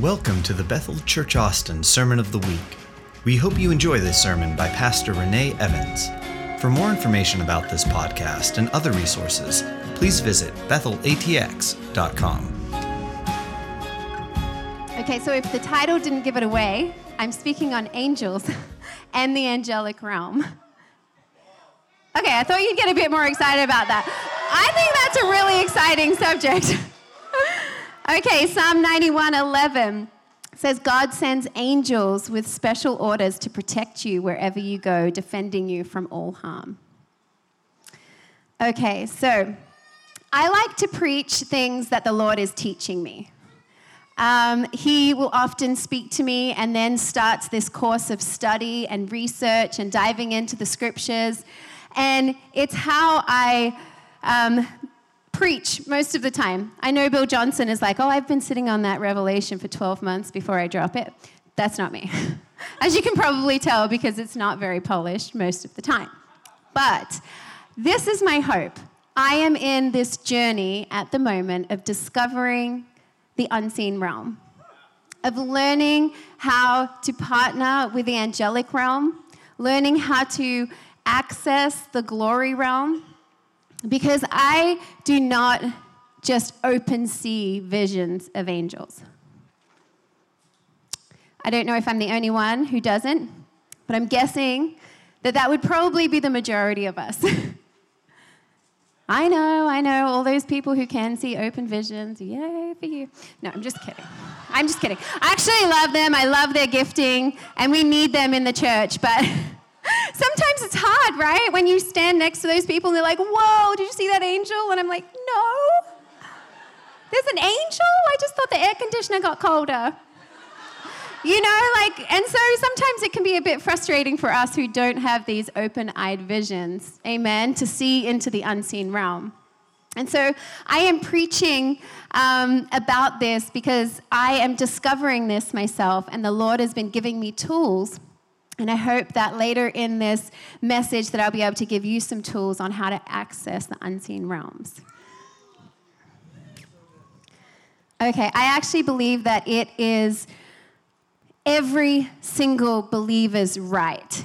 Welcome to the Bethel Church Austin Sermon of the Week. We hope you enjoy this sermon by Pastor Renee Evans. For more information about this podcast and other resources, please visit bethelatx.com. Okay, so if the title didn't give it away, I'm speaking on angels and the angelic realm. Okay, I thought you'd get a bit more excited about that. I think that's a really exciting subject. okay, Psalm 91 11 says, God sends angels with special orders to protect you wherever you go, defending you from all harm. Okay, so I like to preach things that the Lord is teaching me. Um, he will often speak to me and then starts this course of study and research and diving into the scriptures. And it's how I um, preach most of the time. I know Bill Johnson is like, oh, I've been sitting on that revelation for 12 months before I drop it. That's not me. As you can probably tell, because it's not very polished most of the time. But this is my hope. I am in this journey at the moment of discovering the unseen realm, of learning how to partner with the angelic realm, learning how to access the glory realm, because I do not just open see visions of angels. I don't know if I'm the only one who doesn't, but I'm guessing that that would probably be the majority of us. I know, I know, all those people who can see open visions. Yay for you. No, I'm just kidding. I'm just kidding. I actually love them. I love their gifting, and we need them in the church, but. Sometimes it's hard, right? When you stand next to those people and they're like, whoa, did you see that angel? And I'm like, no. There's an angel? I just thought the air conditioner got colder. You know, like, and so sometimes it can be a bit frustrating for us who don't have these open eyed visions, amen, to see into the unseen realm. And so I am preaching um, about this because I am discovering this myself, and the Lord has been giving me tools and I hope that later in this message that I'll be able to give you some tools on how to access the unseen realms. Okay, I actually believe that it is every single believer's right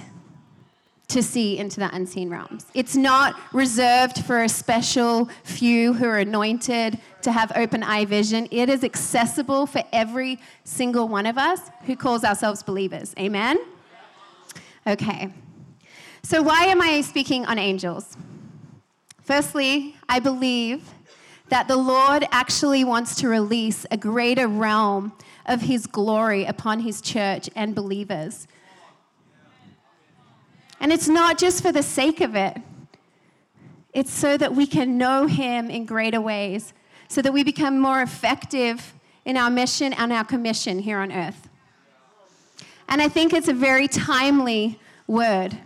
to see into the unseen realms. It's not reserved for a special few who are anointed to have open eye vision. It is accessible for every single one of us who calls ourselves believers. Amen? Okay. So, why am I speaking on angels? Firstly, I believe that the Lord actually wants to release a greater realm of His glory upon His church and believers. And it's not just for the sake of it, it's so that we can know Him in greater ways, so that we become more effective in our mission and our commission here on earth. And I think it's a very timely word.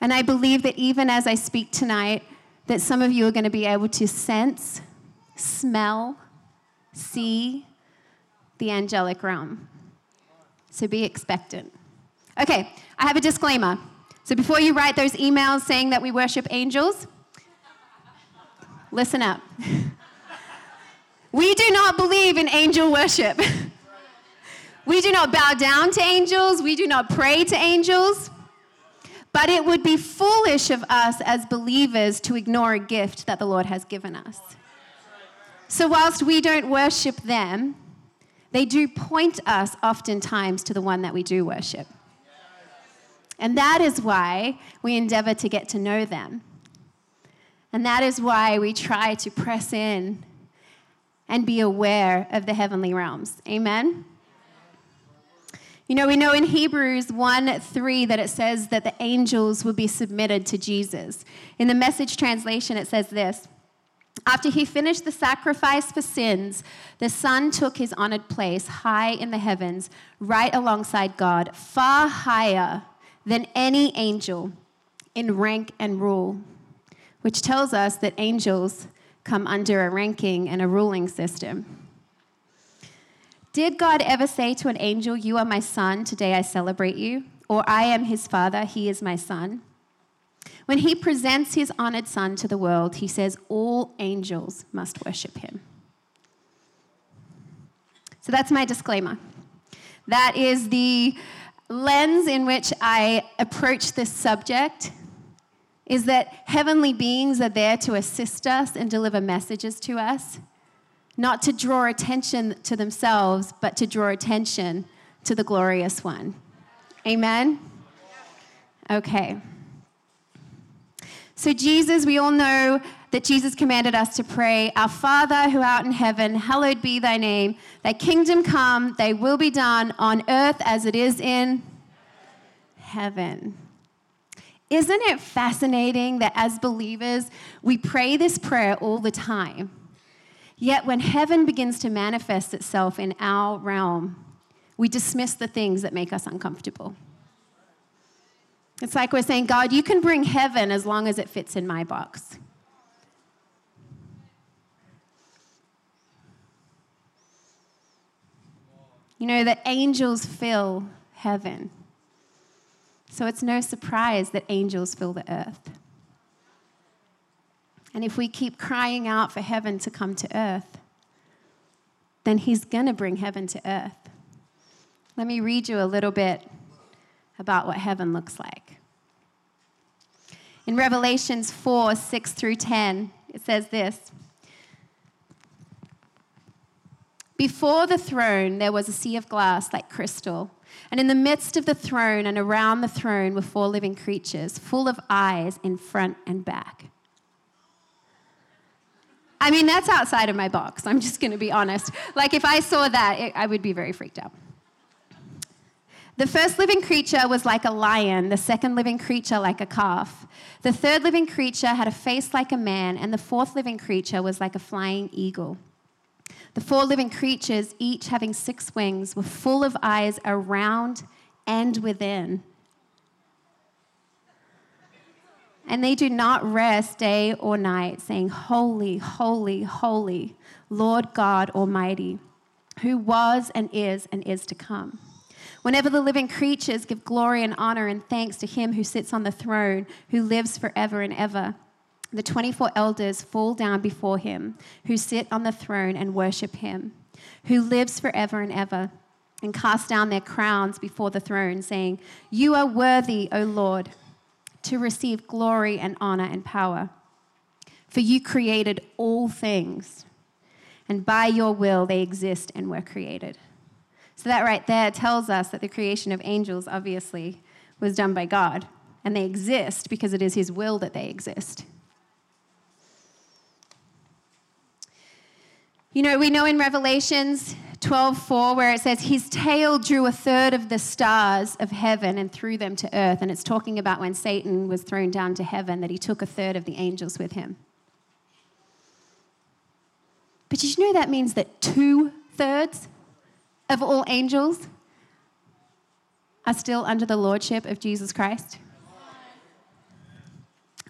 And I believe that even as I speak tonight, that some of you are going to be able to sense, smell, see the angelic realm. So be expectant. Okay, I have a disclaimer. So before you write those emails saying that we worship angels, listen up. we do not believe in angel worship. We do not bow down to angels, we do not pray to angels. But it would be foolish of us as believers to ignore a gift that the Lord has given us. So, whilst we don't worship them, they do point us oftentimes to the one that we do worship. And that is why we endeavor to get to know them. And that is why we try to press in and be aware of the heavenly realms. Amen? You know, we know in Hebrews 1 3 that it says that the angels will be submitted to Jesus. In the message translation, it says this After he finished the sacrifice for sins, the Son took his honored place high in the heavens, right alongside God, far higher than any angel in rank and rule, which tells us that angels come under a ranking and a ruling system. Did God ever say to an angel, You are my son, today I celebrate you? Or I am his father, he is my son? When he presents his honored son to the world, he says, All angels must worship him. So that's my disclaimer. That is the lens in which I approach this subject is that heavenly beings are there to assist us and deliver messages to us, not to draw attention to themselves, but to draw attention to the glorious one. Amen? Okay. So, Jesus, we all know that Jesus commanded us to pray, Our Father who art in heaven, hallowed be thy name. Thy kingdom come, thy will be done on earth as it is in heaven. Isn't it fascinating that as believers, we pray this prayer all the time? Yet when heaven begins to manifest itself in our realm, we dismiss the things that make us uncomfortable. It's like we're saying, God, you can bring heaven as long as it fits in my box. You know, that angels fill heaven. So it's no surprise that angels fill the earth. And if we keep crying out for heaven to come to earth, then he's going to bring heaven to earth. Let me read you a little bit about what heaven looks like. In Revelations 4 6 through 10, it says this Before the throne, there was a sea of glass like crystal. And in the midst of the throne and around the throne were four living creatures, full of eyes in front and back. I mean, that's outside of my box. I'm just going to be honest. Like, if I saw that, it, I would be very freaked out. The first living creature was like a lion, the second living creature like a calf. The third living creature had a face like a man, and the fourth living creature was like a flying eagle. The four living creatures, each having six wings, were full of eyes around and within. And they do not rest day or night, saying, Holy, holy, holy, Lord God Almighty, who was and is and is to come. Whenever the living creatures give glory and honor and thanks to him who sits on the throne, who lives forever and ever the 24 elders fall down before him, who sit on the throne and worship him, who lives forever and ever, and cast down their crowns before the throne, saying, You are worthy, O Lord, to receive glory and honor and power. For you created all things, and by your will they exist and were created. So that right there tells us that the creation of angels obviously was done by God, and they exist because it is his will that they exist. You know, we know in Revelations 12:4 where it says his tail drew a third of the stars of heaven and threw them to earth and it's talking about when Satan was thrown down to heaven that he took a third of the angels with him. But did you know that means that two thirds of all angels are still under the lordship of Jesus Christ?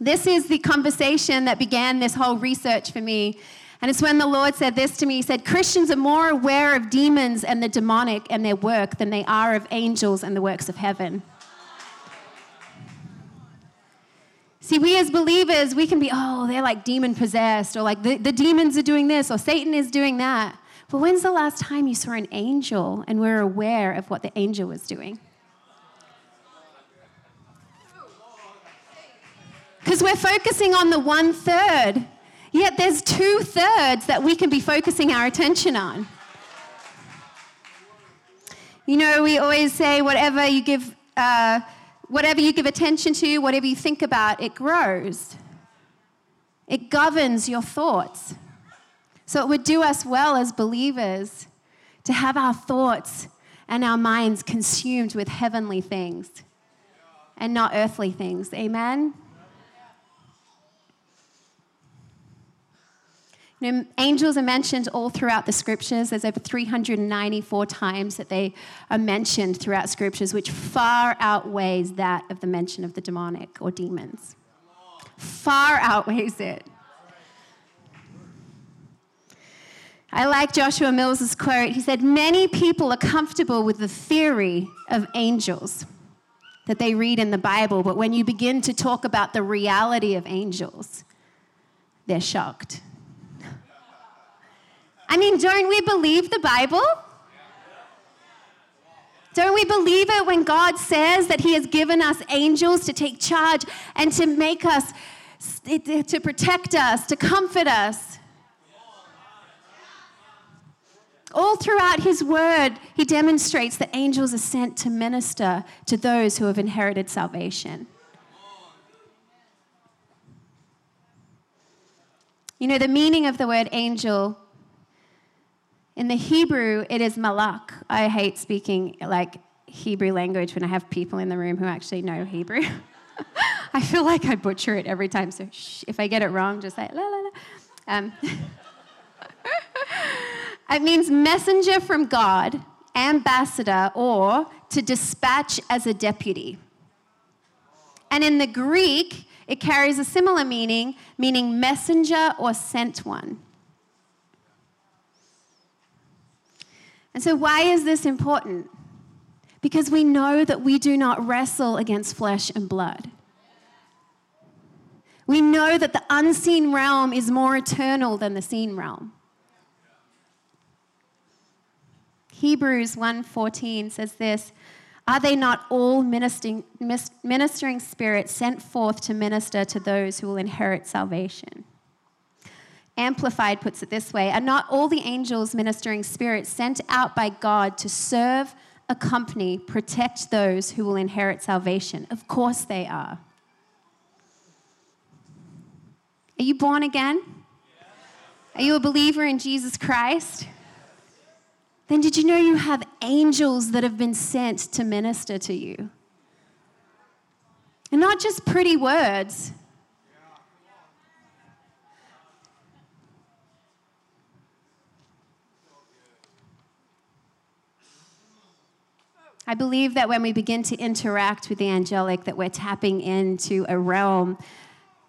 This is the conversation that began this whole research for me and it's when the Lord said this to me He said, Christians are more aware of demons and the demonic and their work than they are of angels and the works of heaven. See, we as believers, we can be, oh, they're like demon possessed, or like the, the demons are doing this, or Satan is doing that. But when's the last time you saw an angel and were aware of what the angel was doing? Because we're focusing on the one third Yet there's two thirds that we can be focusing our attention on. You know, we always say whatever you give, uh, whatever you give attention to, whatever you think about, it grows. It governs your thoughts. So it would do us well as believers to have our thoughts and our minds consumed with heavenly things and not earthly things. Amen? Angels are mentioned all throughout the scriptures. There's over 394 times that they are mentioned throughout scriptures, which far outweighs that of the mention of the demonic or demons. Far outweighs it. I like Joshua Mills's quote. He said, Many people are comfortable with the theory of angels that they read in the Bible, but when you begin to talk about the reality of angels, they're shocked. I mean, don't we believe the Bible? Don't we believe it when God says that He has given us angels to take charge and to make us, to protect us, to comfort us? All throughout His Word, He demonstrates that angels are sent to minister to those who have inherited salvation. You know, the meaning of the word angel in the Hebrew, it is malak. I hate speaking like Hebrew language when I have people in the room who actually know Hebrew. I feel like I butcher it every time, so shh, if I get it wrong, just say la la la. Um, it means messenger from God, ambassador, or to dispatch as a deputy. And in the Greek, it carries a similar meaning, meaning messenger or sent one. And so, why is this important? Because we know that we do not wrestle against flesh and blood. We know that the unseen realm is more eternal than the seen realm. Hebrews 1:14 says this, are they not all ministering, ministering spirits sent forth to minister to those who will inherit salvation? Amplified puts it this way Are not all the angels ministering spirits sent out by God to serve, accompany, protect those who will inherit salvation? Of course they are. Are you born again? Are you a believer in Jesus Christ? Then did you know you have angels that have been sent to minister to you? And not just pretty words, I believe that when we begin to interact with the angelic, that we're tapping into a realm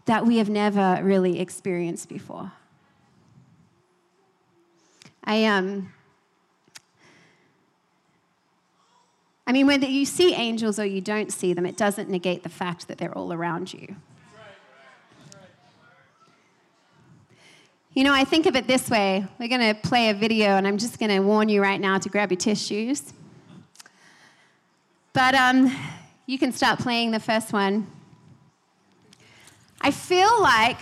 that we have never really experienced before. I um I mean, whether you see angels or you don't see them, it doesn't negate the fact that they're all around you. You know, I think of it this way. We're going to play a video, and I'm just going to warn you right now to grab your tissues. But um, you can start playing the first one. I feel like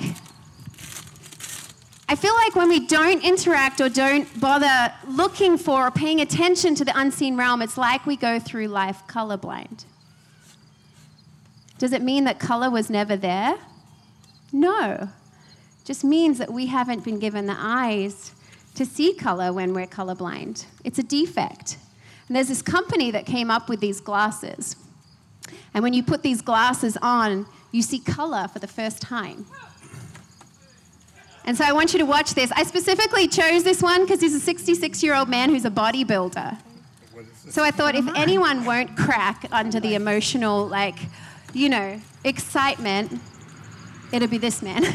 I feel like when we don't interact or don't bother looking for or paying attention to the unseen realm, it's like we go through life colorblind. Does it mean that color was never there? No. Just means that we haven't been given the eyes to see color when we're colorblind. It's a defect. And there's this company that came up with these glasses. And when you put these glasses on, you see color for the first time. And so I want you to watch this. I specifically chose this one because he's a 66 year old man who's a bodybuilder. So I thought if anyone won't crack under the emotional, like, you know, excitement, it'll be this man.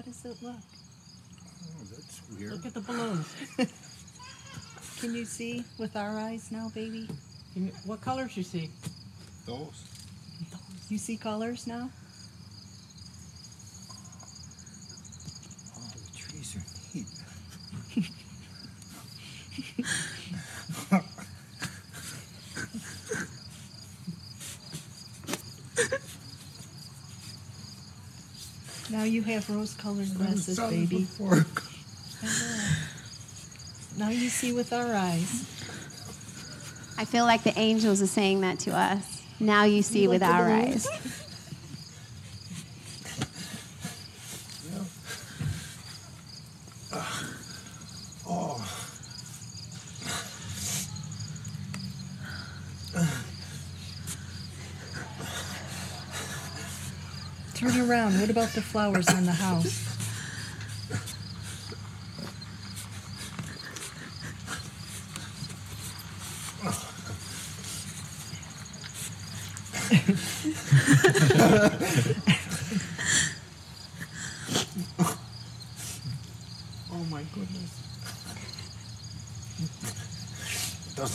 How does it look? Oh, weird. Look at the balloons. Can you see with our eyes now, baby? You, what colors you see? Those. You see colors now? Oh, the trees are neat. Now you have rose-colored glasses, baby. Now you see with our eyes. I feel like the angels are saying that to us. Now you see you with our eyes. Turn around. What about the flowers on the house?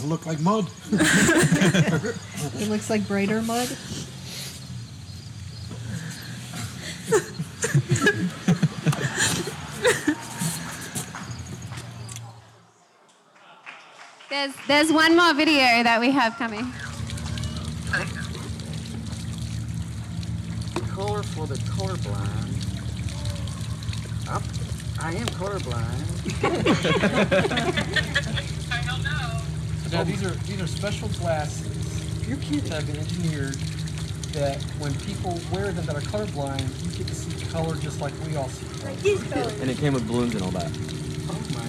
look like mud. it looks like brighter mud. there's, there's one more video that we have coming. Color for the colorblind. Up. I am colorblind. Now these are these are special glasses You're kidding. that have been engineered that when people wear them that are colorblind, you get to see color just like we all see color. And it came with balloons and all that. Oh my.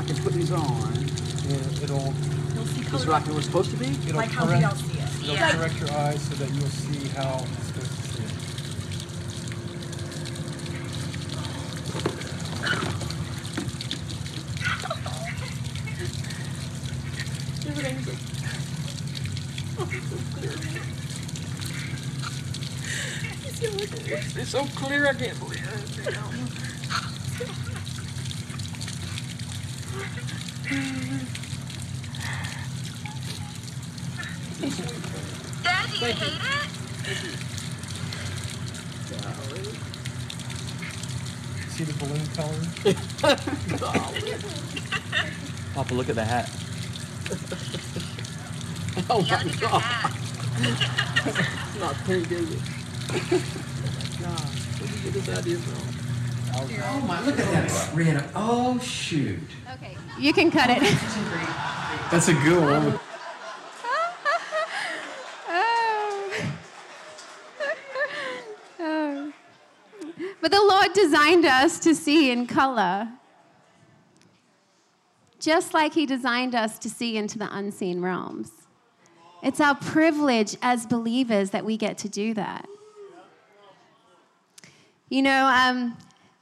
I can put these on. And it'll You'll see This is color like it was supposed to be. it'll like how we correct see it. it'll Yeah. correct your eyes so that you'll see how it's supposed to see it. It's so clear I can't believe it. Dad, do you hate it? See the balloon color? Papa, look at the hat. Oh Yeah, my look at your god. hat. Not pink, is it? God, where did you get this idea from? Oh my, look at that random. Oh shoot. Okay, you can cut it. That's a good one. Oh. Oh. But the Lord designed us to see in color. Just like He designed us to see into the unseen realms. It's our privilege as believers that we get to do that. You know, um,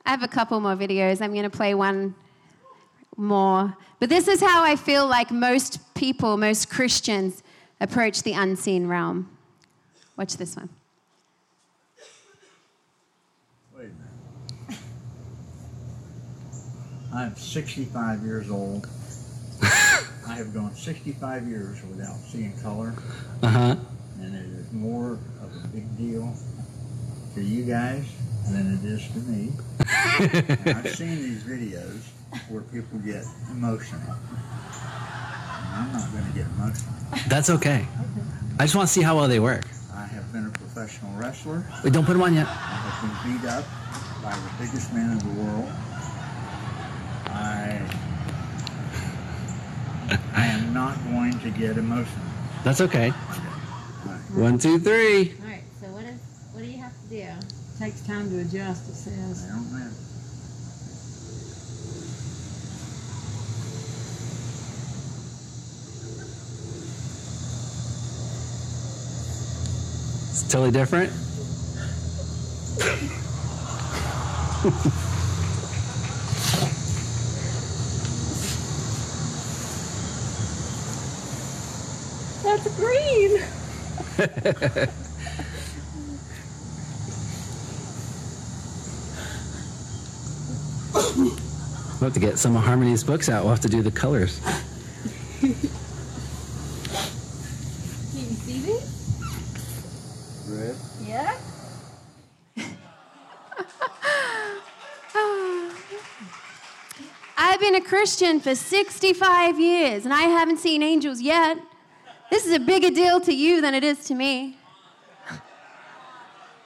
I have a couple more videos. I'm going to play one more. But this is how I feel like most people, most Christians, approach the unseen realm. Watch this one. Wait a minute. I'm 65 years old. I have gone 65 years without seeing color, Uh huh. and it is more of a big deal to you guys than it is to me. I've seen these videos where people get emotional. I'm not going to get emotional. That's okay. I just want to see how well they work. I have been a professional wrestler. Wait, don't put them on yet. I have been beat up by the biggest man in the world. I I am not going to get emotional. That's okay. One, two, three. All right. So what is what do you have to do? Takes time to adjust, it I says. don't know. It's totally different. That's green. have to get some of Harmony's books out. We'll have to do the colors. Can you see these? Red. Yeah. I've been a Christian for 65 years and I haven't seen angels yet. This is a bigger deal to you than it is to me.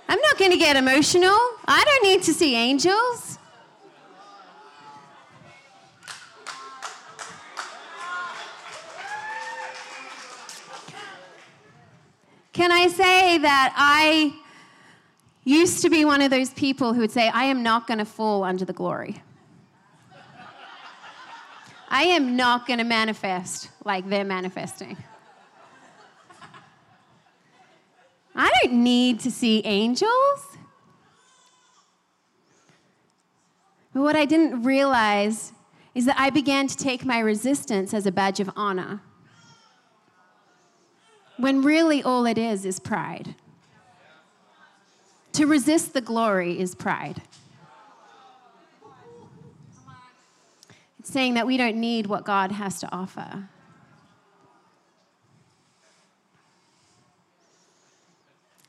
I'm not going to get emotional. I don't need to see angels. Say that I used to be one of those people who would say, I am not going to fall under the glory. I am not going to manifest like they're manifesting. I don't need to see angels. But what I didn't realize is that I began to take my resistance as a badge of honor. When really all it is is pride. To resist the glory is pride. It's saying that we don't need what God has to offer.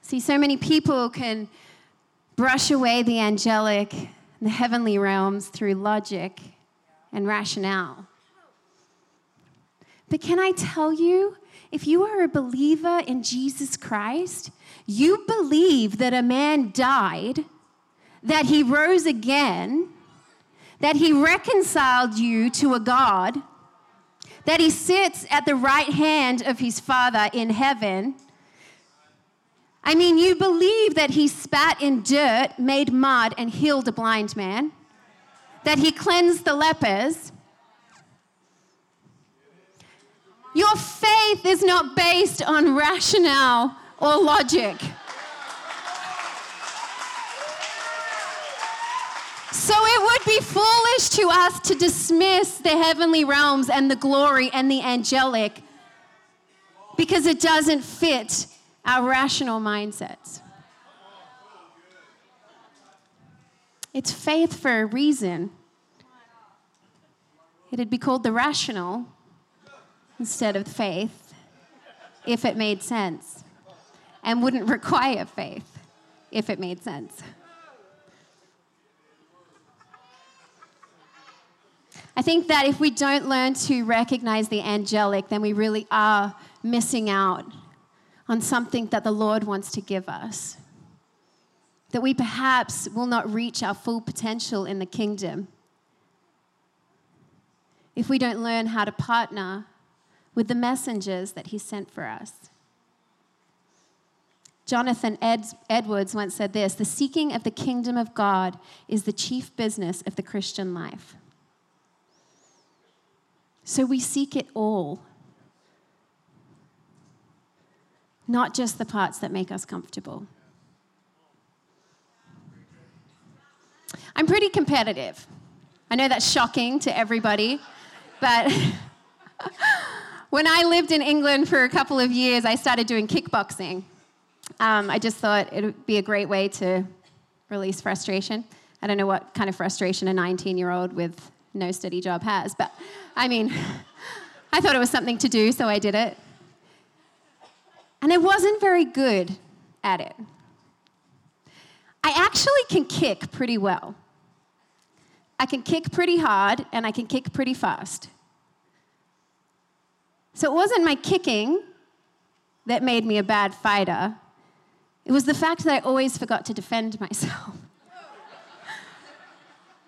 See, so many people can brush away the angelic, the heavenly realms through logic and rationale. But can I tell you, if you are a believer in Jesus Christ, you believe that a man died, that he rose again, that he reconciled you to a God, that he sits at the right hand of his Father in heaven. I mean, you believe that he spat in dirt, made mud, and healed a blind man, that he cleansed the lepers. Your faith is not based on rationale or logic. So it would be foolish to us to dismiss the heavenly realms and the glory and the angelic because it doesn't fit our rational mindsets. It's faith for a reason. It'd be called the rational instead of faith if it made sense and wouldn't require faith if it made sense. I think that if we don't learn to recognize the angelic, then we really are missing out on something that the Lord wants to give us. That we perhaps will not reach our full potential in the kingdom if we don't learn how to partner with the messengers that He sent for us. Jonathan Ed- Edwards once said this The seeking of the kingdom of God is the chief business of the Christian life. So we seek it all, not just the parts that make us comfortable. I'm pretty competitive. I know that's shocking to everybody, but when I lived in England for a couple of years, I started doing kickboxing. Um, I just thought it would be a great way to release frustration. I don't know what kind of frustration a 19 year old with no steady job has, but I mean, I thought it was something to do, so I did it. And I wasn't very good at it. I actually can kick pretty well. I can kick pretty hard and I can kick pretty fast. So it wasn't my kicking that made me a bad fighter, it was the fact that I always forgot to defend myself.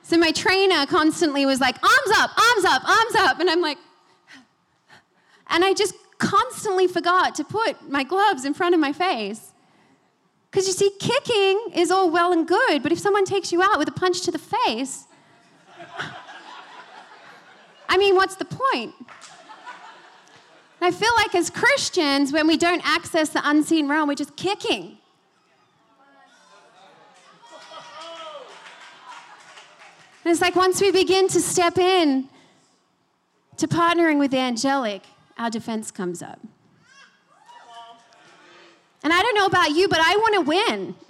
So my trainer constantly was like, arms up, arms up, arms up. And I'm like, and I just constantly forgot to put my gloves in front of my face. Because you see, kicking is all well and good, but if someone takes you out with a punch to the face, I mean, what's the point? I feel like as Christians, when we don't access the unseen realm, we're just kicking. And it's like once we begin to step in to partnering with the angelic, our defense comes up. And I don't know about you, but I want to win.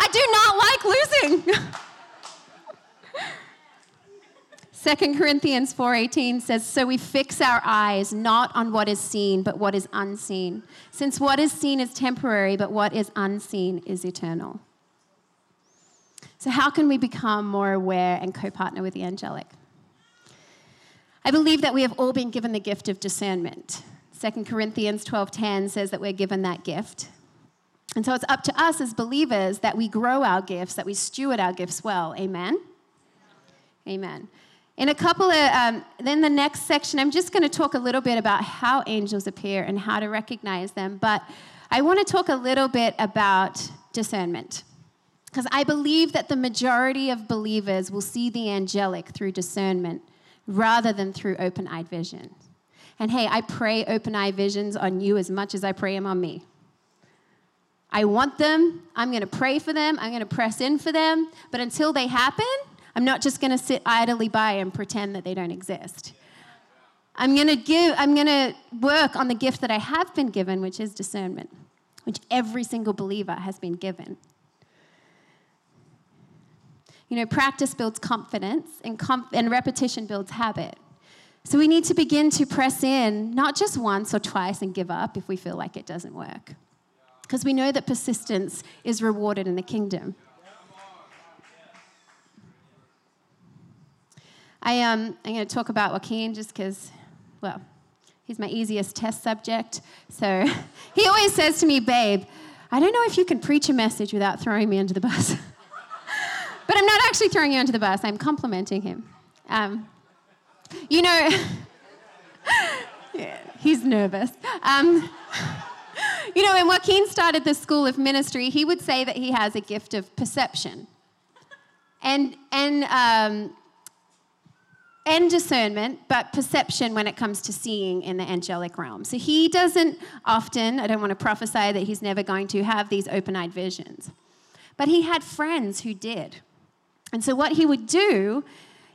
I do not like losing. 2 Corinthians 4:18 says so we fix our eyes not on what is seen but what is unseen since what is seen is temporary but what is unseen is eternal. So how can we become more aware and co-partner with the angelic? I believe that we have all been given the gift of discernment. 2 Corinthians 12:10 says that we're given that gift. And so it's up to us as believers that we grow our gifts, that we steward our gifts well. Amen. Amen. In a couple of, um, then the next section, I'm just going to talk a little bit about how angels appear and how to recognize them. But I want to talk a little bit about discernment. Because I believe that the majority of believers will see the angelic through discernment rather than through open eyed vision. And hey, I pray open eyed visions on you as much as I pray them on me. I want them. I'm going to pray for them. I'm going to press in for them. But until they happen, I'm not just going to sit idly by and pretend that they don't exist. I'm going to give I'm going to work on the gift that I have been given, which is discernment, which every single believer has been given. You know, practice builds confidence and, and repetition builds habit. So we need to begin to press in, not just once or twice and give up if we feel like it doesn't work. Because we know that persistence is rewarded in the kingdom. I, um, I'm going to talk about Joaquin just because, well, he's my easiest test subject. So he always says to me, Babe, I don't know if you can preach a message without throwing me under the bus. but I'm not actually throwing you under the bus, I'm complimenting him. Um, you know, yeah, he's nervous. Um, you know, when Joaquin started the school of ministry, he would say that he has a gift of perception and, and, um, and discernment, but perception when it comes to seeing in the angelic realm. So he doesn't often, I don't want to prophesy that he's never going to have these open eyed visions, but he had friends who did. And so what he would do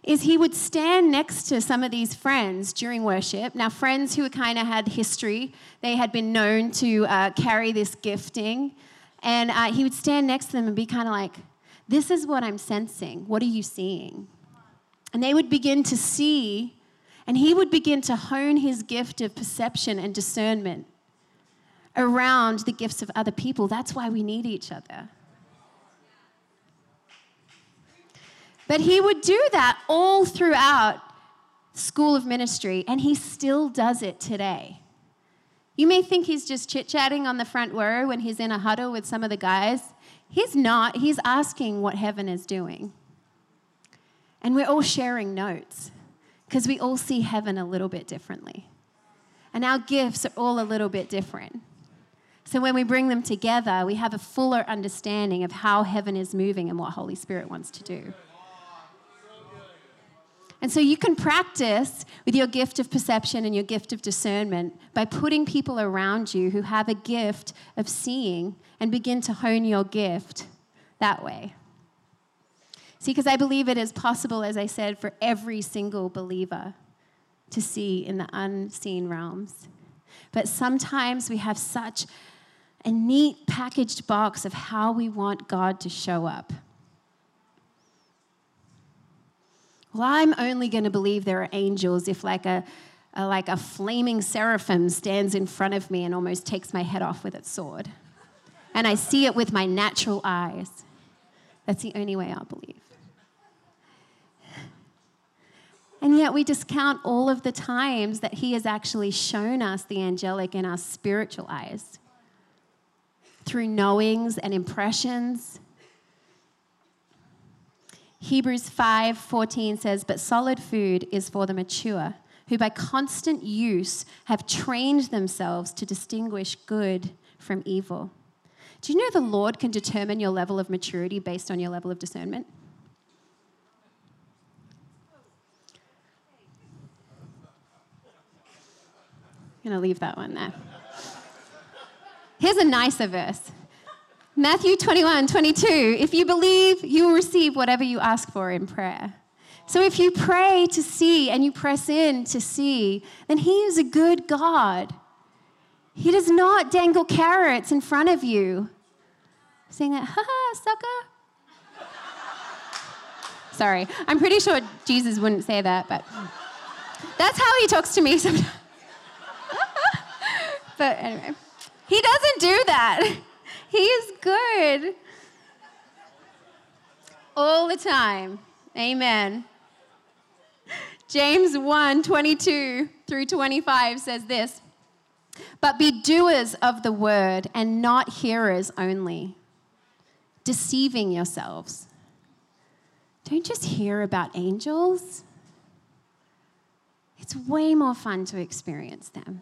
is he would stand next to some of these friends during worship. Now, friends who kind of had history, they had been known to uh, carry this gifting. And uh, he would stand next to them and be kind of like, This is what I'm sensing. What are you seeing? And they would begin to see, and he would begin to hone his gift of perception and discernment around the gifts of other people. That's why we need each other. But he would do that all throughout School of Ministry, and he still does it today. You may think he's just chit chatting on the front row when he's in a huddle with some of the guys. He's not, he's asking what heaven is doing. And we're all sharing notes because we all see heaven a little bit differently. And our gifts are all a little bit different. So when we bring them together, we have a fuller understanding of how heaven is moving and what Holy Spirit wants to do. And so you can practice with your gift of perception and your gift of discernment by putting people around you who have a gift of seeing and begin to hone your gift that way. See, because I believe it is possible, as I said, for every single believer to see in the unseen realms. But sometimes we have such a neat packaged box of how we want God to show up. Well, I'm only going to believe there are angels if, like a, a, like a flaming seraphim stands in front of me and almost takes my head off with its sword. And I see it with my natural eyes. That's the only way I'll believe. And yet we discount all of the times that He has actually shown us the angelic in our spiritual eyes through knowings and impressions Hebrews 5:14 says, "But solid food is for the mature, who by constant use have trained themselves to distinguish good from evil." Do you know the Lord can determine your level of maturity based on your level of discernment? I'm going to leave that one there. Here's a nicer verse. Matthew 21, 22. If you believe, you will receive whatever you ask for in prayer. So if you pray to see and you press in to see, then He is a good God. He does not dangle carrots in front of you, saying that, ha ha, sucker. Sorry, I'm pretty sure Jesus wouldn't say that, but that's how He talks to me sometimes. But anyway, He doesn't do that. He is good. All the time. Amen. James 1 22 through 25 says this But be doers of the word and not hearers only, deceiving yourselves. Don't just hear about angels, it's way more fun to experience them.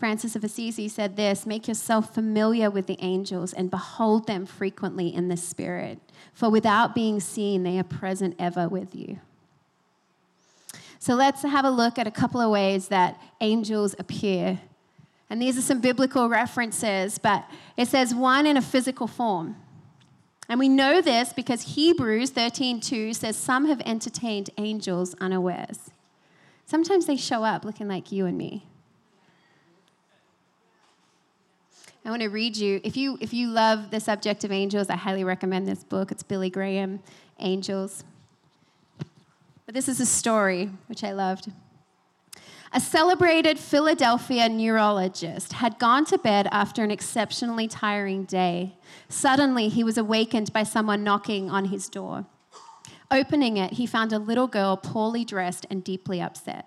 Francis of Assisi said this Make yourself familiar with the angels and behold them frequently in the Spirit, for without being seen, they are present ever with you. So let's have a look at a couple of ways that angels appear. And these are some biblical references, but it says one in a physical form. And we know this because Hebrews 13:2 says some have entertained angels unawares. Sometimes they show up looking like you and me. I want to read you. If you if you love the subject of angels, I highly recommend this book. It's Billy Graham, Angels. But this is a story which I loved. A celebrated Philadelphia neurologist had gone to bed after an exceptionally tiring day. Suddenly, he was awakened by someone knocking on his door. Opening it, he found a little girl poorly dressed and deeply upset.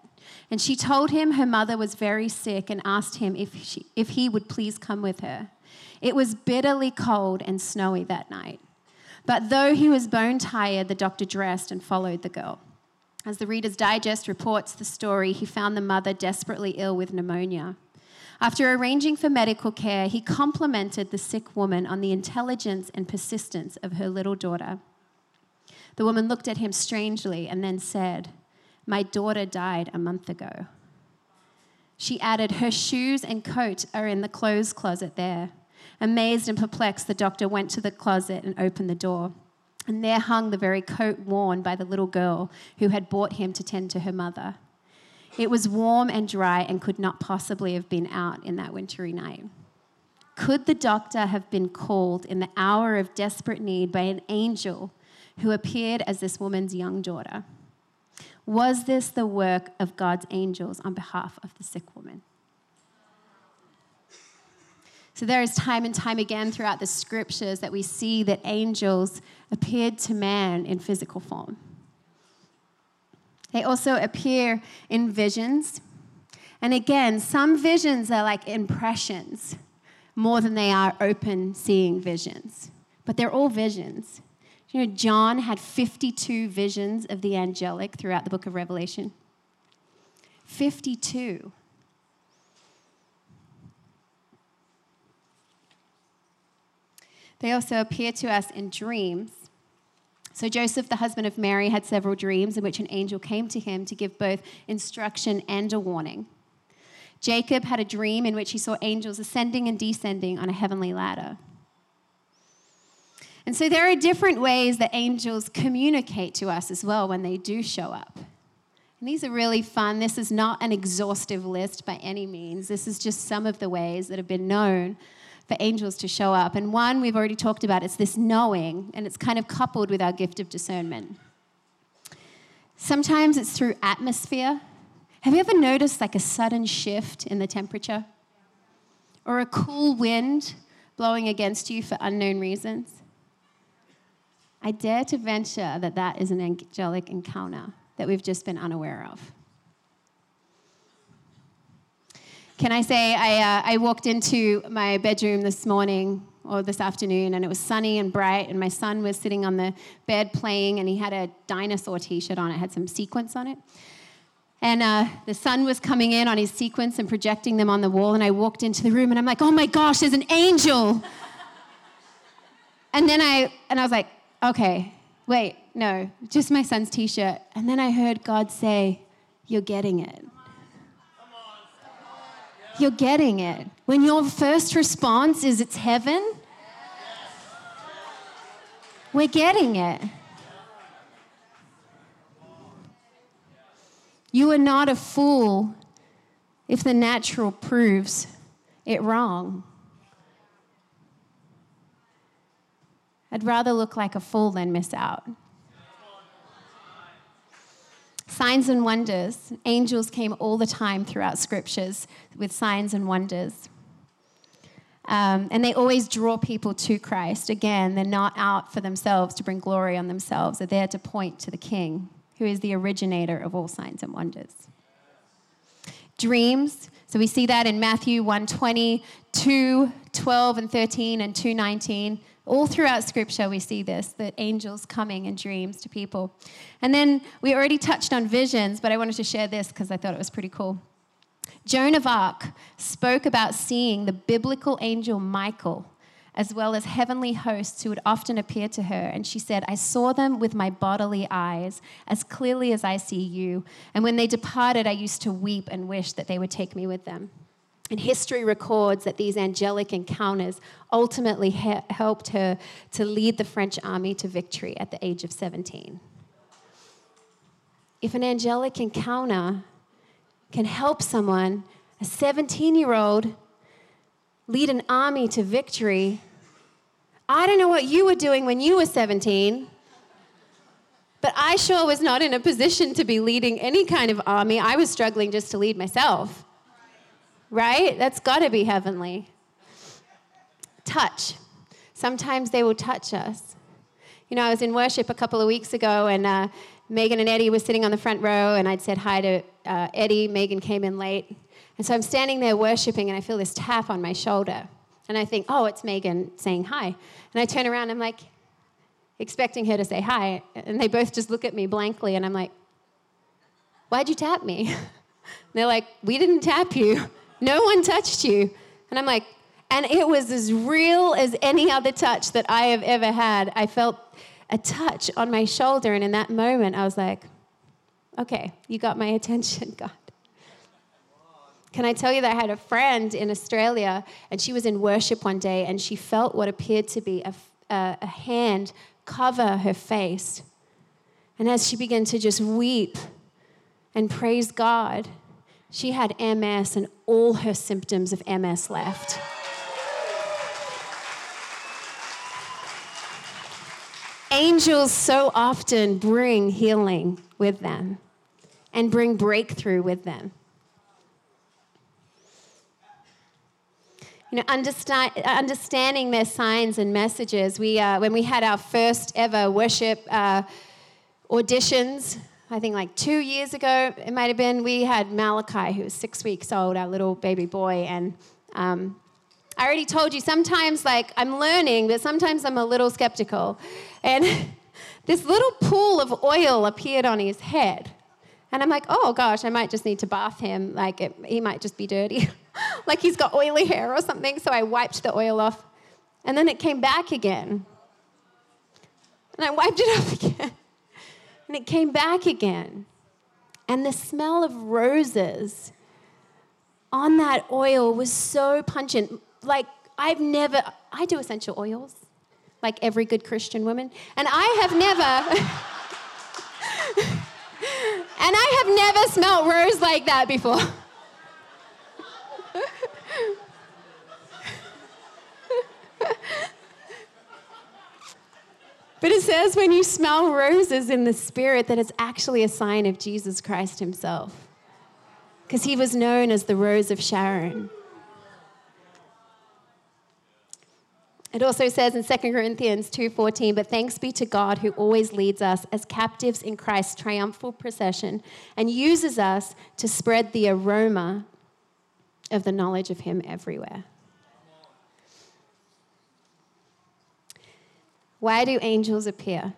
And she told him her mother was very sick and asked him if, she, if he would please come with her. It was bitterly cold and snowy that night. But though he was bone tired, the doctor dressed and followed the girl. As the Reader's Digest reports the story, he found the mother desperately ill with pneumonia. After arranging for medical care, he complimented the sick woman on the intelligence and persistence of her little daughter. The woman looked at him strangely and then said, My daughter died a month ago. She added, Her shoes and coat are in the clothes closet there. Amazed and perplexed, the doctor went to the closet and opened the door. And there hung the very coat worn by the little girl who had brought him to tend to her mother. It was warm and dry and could not possibly have been out in that wintry night. Could the doctor have been called in the hour of desperate need by an angel who appeared as this woman's young daughter? Was this the work of God's angels on behalf of the sick woman? So there is time and time again throughout the scriptures that we see that angels appeared to man in physical form. They also appear in visions. And again, some visions are like impressions more than they are open seeing visions. But they're all visions. You know, John had 52 visions of the angelic throughout the book of Revelation. 52. They also appear to us in dreams. So, Joseph, the husband of Mary, had several dreams in which an angel came to him to give both instruction and a warning. Jacob had a dream in which he saw angels ascending and descending on a heavenly ladder. And so, there are different ways that angels communicate to us as well when they do show up. And these are really fun. This is not an exhaustive list by any means, this is just some of the ways that have been known for angels to show up. And one we've already talked about is this knowing, and it's kind of coupled with our gift of discernment. Sometimes it's through atmosphere. Have you ever noticed like a sudden shift in the temperature? Or a cool wind blowing against you for unknown reasons? I dare to venture that that is an angelic encounter that we've just been unaware of. Can I say, I, uh, I walked into my bedroom this morning or this afternoon and it was sunny and bright and my son was sitting on the bed playing and he had a dinosaur t-shirt on. It had some sequins on it. And uh, the sun was coming in on his sequins and projecting them on the wall and i walked into the room and i'm like oh my gosh there's an angel. And then i and i was like okay wait no just my son's t-shirt and then i heard god say you're getting it you're getting it. When your first response is it's heaven, we're getting it. You are not a fool if the natural proves it wrong. I'd rather look like a fool than miss out. Signs and wonders. Angels came all the time throughout scriptures with signs and wonders. Um, and they always draw people to Christ. Again, they're not out for themselves to bring glory on themselves, they're there to point to the King, who is the originator of all signs and wonders. Dreams. So we see that in Matthew 120, 2, 12, and 13, and 219. All throughout Scripture, we see this that angels coming in dreams to people. And then we already touched on visions, but I wanted to share this because I thought it was pretty cool. Joan of Arc spoke about seeing the biblical angel Michael as well as heavenly hosts who would often appear to her. And she said, I saw them with my bodily eyes as clearly as I see you. And when they departed, I used to weep and wish that they would take me with them. And history records that these angelic encounters ultimately he- helped her to lead the French army to victory at the age of 17. If an angelic encounter can help someone, a 17 year old, lead an army to victory, I don't know what you were doing when you were 17, but I sure was not in a position to be leading any kind of army. I was struggling just to lead myself. Right? That's got to be heavenly. Touch. Sometimes they will touch us. You know, I was in worship a couple of weeks ago, and uh, Megan and Eddie were sitting on the front row, and I'd said hi to uh, Eddie. Megan came in late. And so I'm standing there worshiping, and I feel this tap on my shoulder. And I think, oh, it's Megan saying hi. And I turn around, I'm like, expecting her to say hi. And they both just look at me blankly, and I'm like, why'd you tap me? And they're like, we didn't tap you. No one touched you. And I'm like, and it was as real as any other touch that I have ever had. I felt a touch on my shoulder, and in that moment, I was like, okay, you got my attention, God. Can I tell you that I had a friend in Australia, and she was in worship one day, and she felt what appeared to be a, a, a hand cover her face. And as she began to just weep and praise God, she had MS and all her symptoms of MS left. Angels so often bring healing with them and bring breakthrough with them. You know, understand, understanding their signs and messages. We, uh, when we had our first ever worship uh, auditions, I think like two years ago, it might have been, we had Malachi, who was six weeks old, our little baby boy. And um, I already told you, sometimes like I'm learning, but sometimes I'm a little skeptical. And this little pool of oil appeared on his head. And I'm like, oh gosh, I might just need to bath him. Like it, he might just be dirty. like he's got oily hair or something. So I wiped the oil off. And then it came back again. And I wiped it off again. And it came back again. And the smell of roses on that oil was so pungent. Like, I've never, I do essential oils, like every good Christian woman. And I have never, and I have never smelled rose like that before. But it says when you smell roses in the spirit, that it's actually a sign of Jesus Christ himself. Because he was known as the Rose of Sharon. It also says in 2 Corinthians 2:14, "But thanks be to God who always leads us as captives in Christ's triumphal procession and uses us to spread the aroma of the knowledge of him everywhere." Why do angels appear?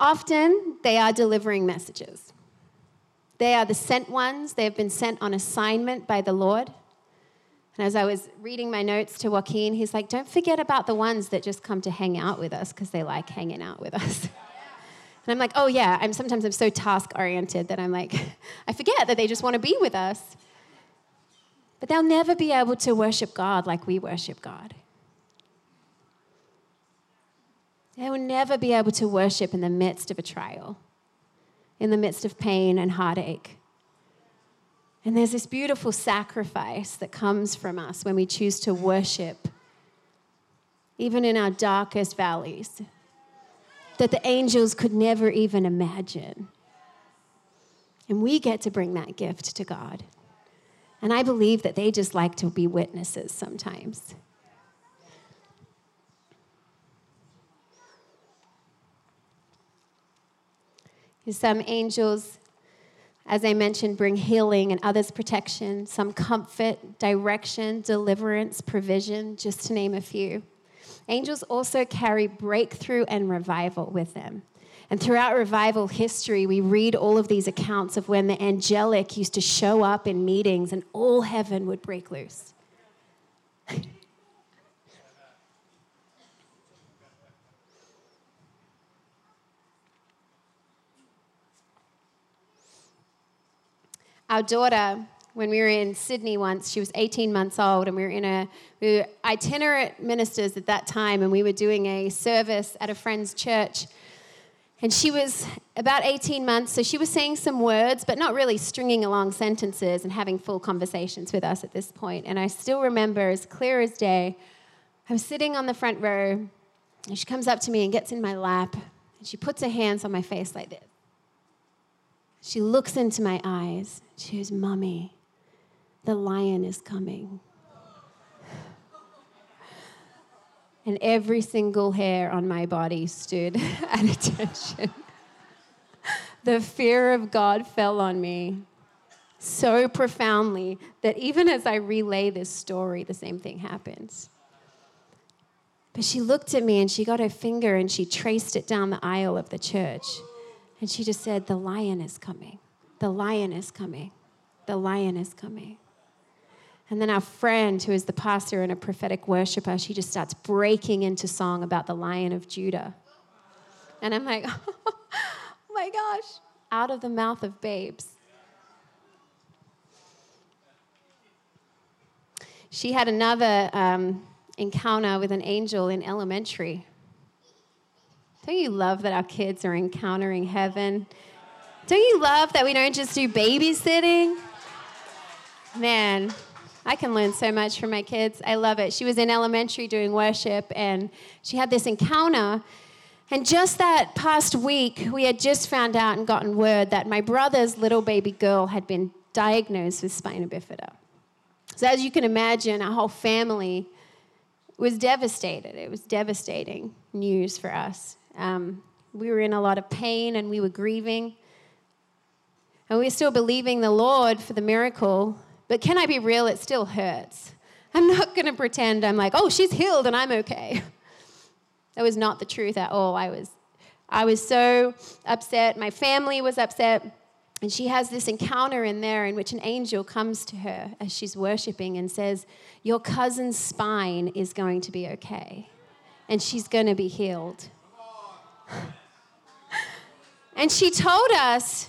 Often they are delivering messages. They are the sent ones. They have been sent on assignment by the Lord. And as I was reading my notes to Joaquin, he's like, don't forget about the ones that just come to hang out with us because they like hanging out with us. And I'm like, oh yeah, I'm sometimes I'm so task oriented that I'm like, I forget that they just want to be with us. But they'll never be able to worship God like we worship God. They will never be able to worship in the midst of a trial, in the midst of pain and heartache. And there's this beautiful sacrifice that comes from us when we choose to worship, even in our darkest valleys, that the angels could never even imagine. And we get to bring that gift to God. And I believe that they just like to be witnesses sometimes. Some angels, as I mentioned, bring healing and others protection, some comfort, direction, deliverance, provision, just to name a few. Angels also carry breakthrough and revival with them. And throughout revival history, we read all of these accounts of when the angelic used to show up in meetings and all heaven would break loose. Our daughter when we were in Sydney once. She was 18 months old, and we were in a we were itinerant ministers at that time, and we were doing a service at a friend's church. And she was about 18 months, so she was saying some words, but not really stringing along sentences and having full conversations with us at this point. And I still remember as clear as day, I was sitting on the front row, and she comes up to me and gets in my lap, and she puts her hands on my face like this. She looks into my eyes. She goes, Mommy, the lion is coming. And every single hair on my body stood at attention. the fear of God fell on me so profoundly that even as I relay this story, the same thing happens. But she looked at me and she got her finger and she traced it down the aisle of the church. And she just said, The lion is coming. The lion is coming. The lion is coming. And then our friend, who is the pastor and a prophetic worshiper, she just starts breaking into song about the lion of Judah. And I'm like, oh my gosh, out of the mouth of babes. She had another um, encounter with an angel in elementary. Don't you love that our kids are encountering heaven? Don't you love that we don't just do babysitting? Man, I can learn so much from my kids. I love it. She was in elementary doing worship and she had this encounter. And just that past week, we had just found out and gotten word that my brother's little baby girl had been diagnosed with spina bifida. So, as you can imagine, our whole family was devastated. It was devastating news for us. Um, we were in a lot of pain and we were grieving. And we were still believing the Lord for the miracle. But can I be real? It still hurts. I'm not going to pretend I'm like, oh, she's healed and I'm okay. That was not the truth at all. I was, I was so upset. My family was upset. And she has this encounter in there in which an angel comes to her as she's worshiping and says, Your cousin's spine is going to be okay, and she's going to be healed. And she told us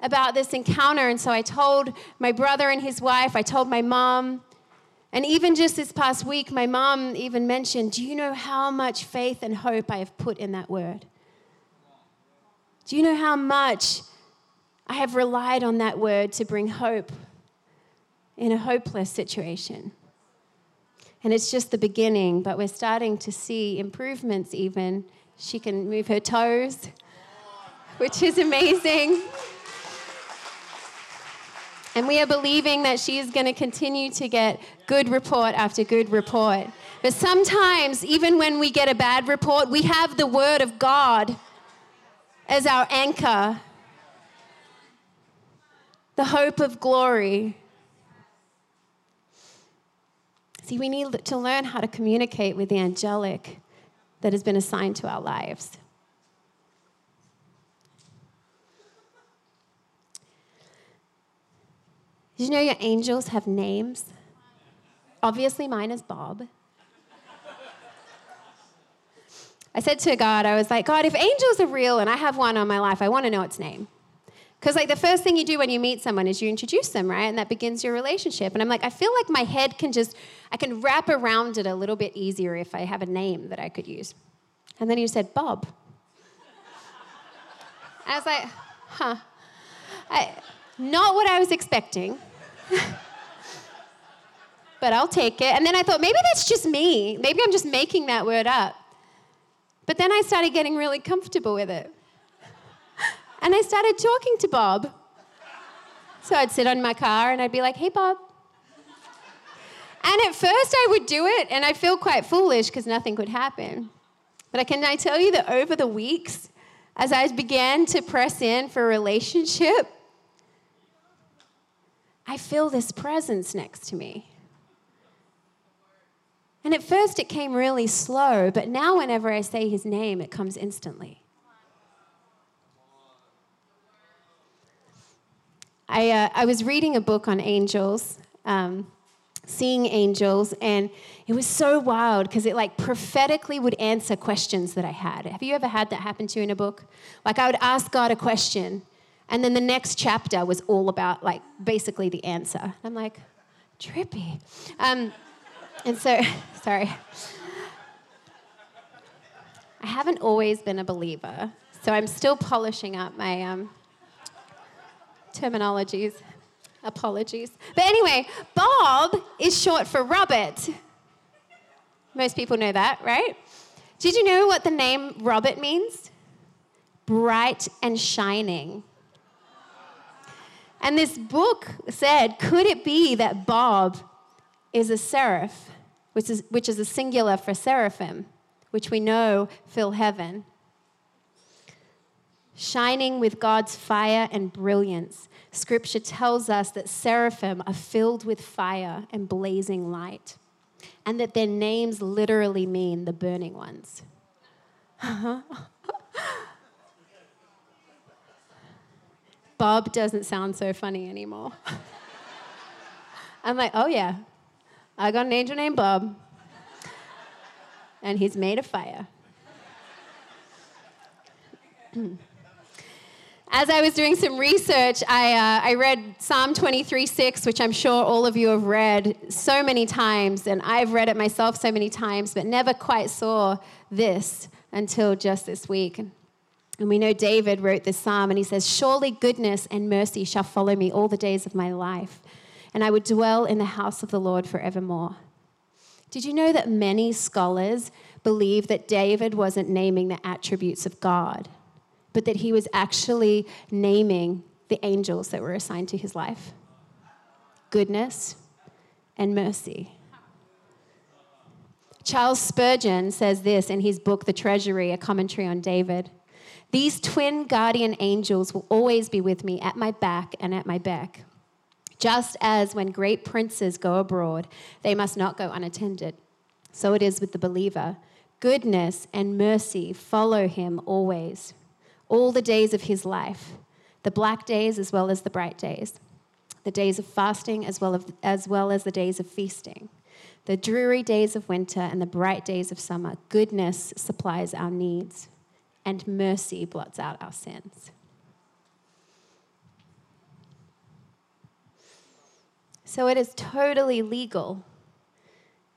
about this encounter. And so I told my brother and his wife, I told my mom. And even just this past week, my mom even mentioned, Do you know how much faith and hope I have put in that word? Do you know how much I have relied on that word to bring hope in a hopeless situation? And it's just the beginning, but we're starting to see improvements even. She can move her toes, which is amazing. And we are believing that she is going to continue to get good report after good report. But sometimes, even when we get a bad report, we have the Word of God as our anchor, the hope of glory. See, we need to learn how to communicate with the angelic that has been assigned to our lives. Did you know your angels have names? Obviously, mine is Bob. I said to God, I was like, God, if angels are real and I have one on my life, I want to know its name. Because, like, the first thing you do when you meet someone is you introduce them, right? And that begins your relationship. And I'm like, I feel like my head can just, I can wrap around it a little bit easier if I have a name that I could use. And then you said, Bob. I was like, huh. I, not what I was expecting. but I'll take it. And then I thought, maybe that's just me. Maybe I'm just making that word up. But then I started getting really comfortable with it. And I started talking to Bob. So I'd sit on my car and I'd be like, hey, Bob. And at first I would do it, and I feel quite foolish because nothing could happen. But I can I tell you that over the weeks, as I began to press in for a relationship, I feel this presence next to me. And at first it came really slow, but now whenever I say his name, it comes instantly. I, uh, I was reading a book on angels, um, seeing angels, and it was so wild because it like prophetically would answer questions that I had. Have you ever had that happen to you in a book? Like I would ask God a question, And then the next chapter was all about, like, basically the answer. I'm like, trippy. Um, and so, sorry. I haven't always been a believer, so I'm still polishing up my um, terminologies. Apologies. But anyway, Bob is short for Robert. Most people know that, right? Did you know what the name Robert means? Bright and shining. And this book said, could it be that Bob is a seraph, which is, which is a singular for seraphim, which we know fill heaven? Shining with God's fire and brilliance. Scripture tells us that seraphim are filled with fire and blazing light, and that their names literally mean the burning ones. Bob doesn't sound so funny anymore. I'm like, oh yeah, I got an angel named Bob, and he's made of fire. As I was doing some research, I, uh, I read Psalm 23 6, which I'm sure all of you have read so many times, and I've read it myself so many times, but never quite saw this until just this week. And we know David wrote this psalm, and he says, Surely goodness and mercy shall follow me all the days of my life, and I would dwell in the house of the Lord forevermore. Did you know that many scholars believe that David wasn't naming the attributes of God, but that he was actually naming the angels that were assigned to his life? Goodness and mercy. Charles Spurgeon says this in his book, The Treasury, a commentary on David. These twin guardian angels will always be with me at my back and at my beck. Just as when great princes go abroad, they must not go unattended. So it is with the believer. Goodness and mercy follow him always, all the days of his life, the black days as well as the bright days, the days of fasting as well, of, as well as the days of feasting, the dreary days of winter and the bright days of summer. Goodness supplies our needs and mercy blots out our sins. So it is totally legal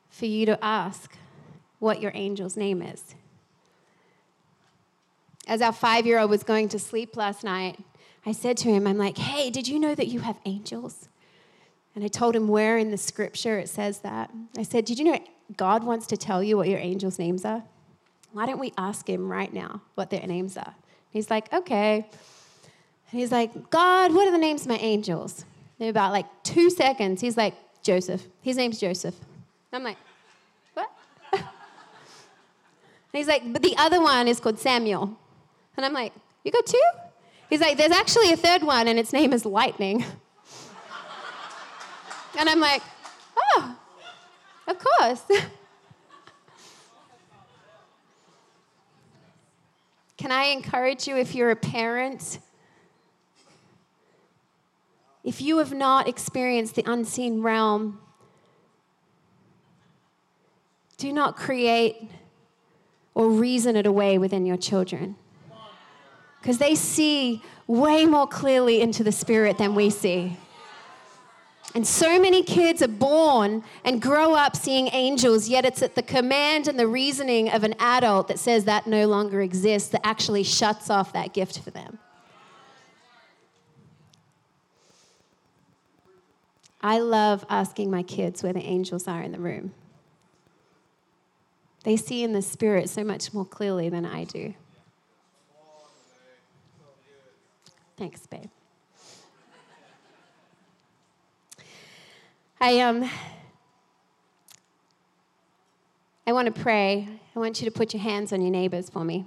for you to ask what your angel's name is. As our five year old was going to sleep last night, I said to him, I'm like, hey, did you know that you have angels? And I told him where in the scripture it says that. I said, Did you know God wants to tell you what your angels' names are? Why don't we ask him right now what their names are? He's like, Okay. And he's like, God, what are the names of my angels? In about like two seconds, he's like, Joseph. His name's Joseph. I'm like, What? and he's like, But the other one is called Samuel. And I'm like, You got two? He's like, There's actually a third one, and its name is Lightning. And I'm like, oh, of course. Can I encourage you if you're a parent? If you have not experienced the unseen realm, do not create or reason it away within your children. Because they see way more clearly into the spirit than we see. And so many kids are born and grow up seeing angels, yet it's at the command and the reasoning of an adult that says that no longer exists that actually shuts off that gift for them. I love asking my kids where the angels are in the room. They see in the spirit so much more clearly than I do. Thanks, babe. I um I want to pray. I want you to put your hands on your neighbors for me.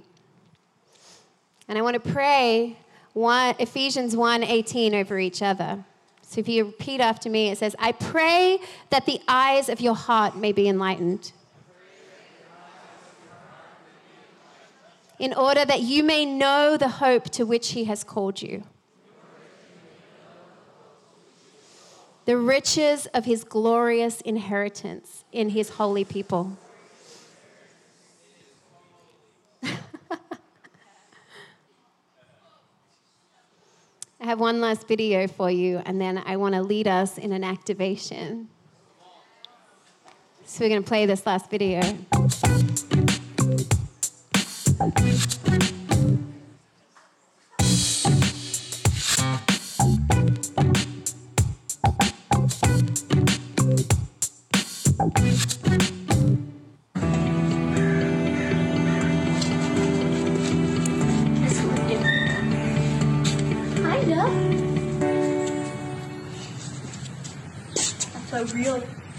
And I want to pray one, Ephesians 1:18 over each other. So if you repeat after me, it says, I pray that the eyes of your heart may be enlightened. In order that you may know the hope to which he has called you the riches of his glorious inheritance in his holy people. I have one last video for you, and then I want to lead us in an activation. So we're going to play this last video.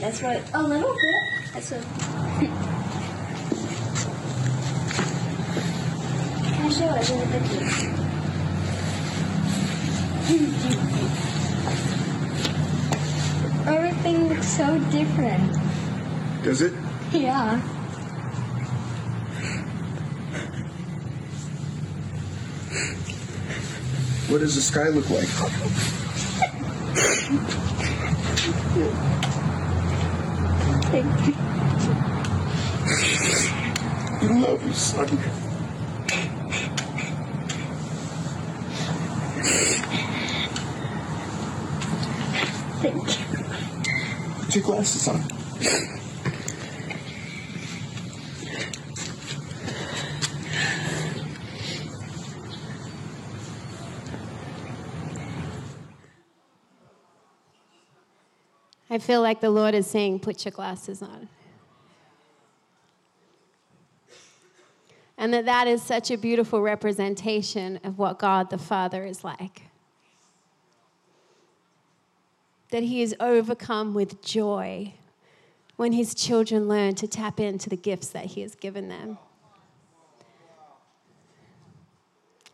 That's what oh, a little bit. That's what. Can I show it in the picture? Everything looks so different. Does it? Yeah. What does the sky look like? Thank you. I love you, son. Feel like the Lord is saying, put your glasses on. And that that is such a beautiful representation of what God the Father is like. That he is overcome with joy when his children learn to tap into the gifts that he has given them.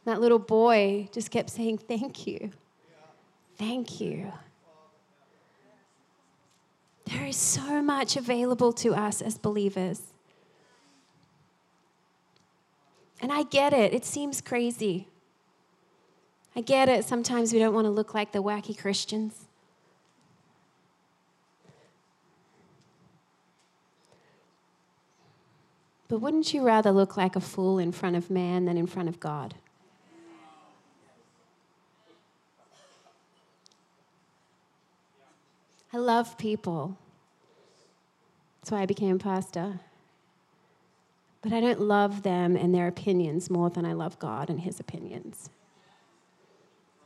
That little boy just kept saying, Thank you. Thank you. There is so much available to us as believers. And I get it, it seems crazy. I get it, sometimes we don't want to look like the wacky Christians. But wouldn't you rather look like a fool in front of man than in front of God? I love people. That's why I became a pastor. But I don't love them and their opinions more than I love God and His opinions.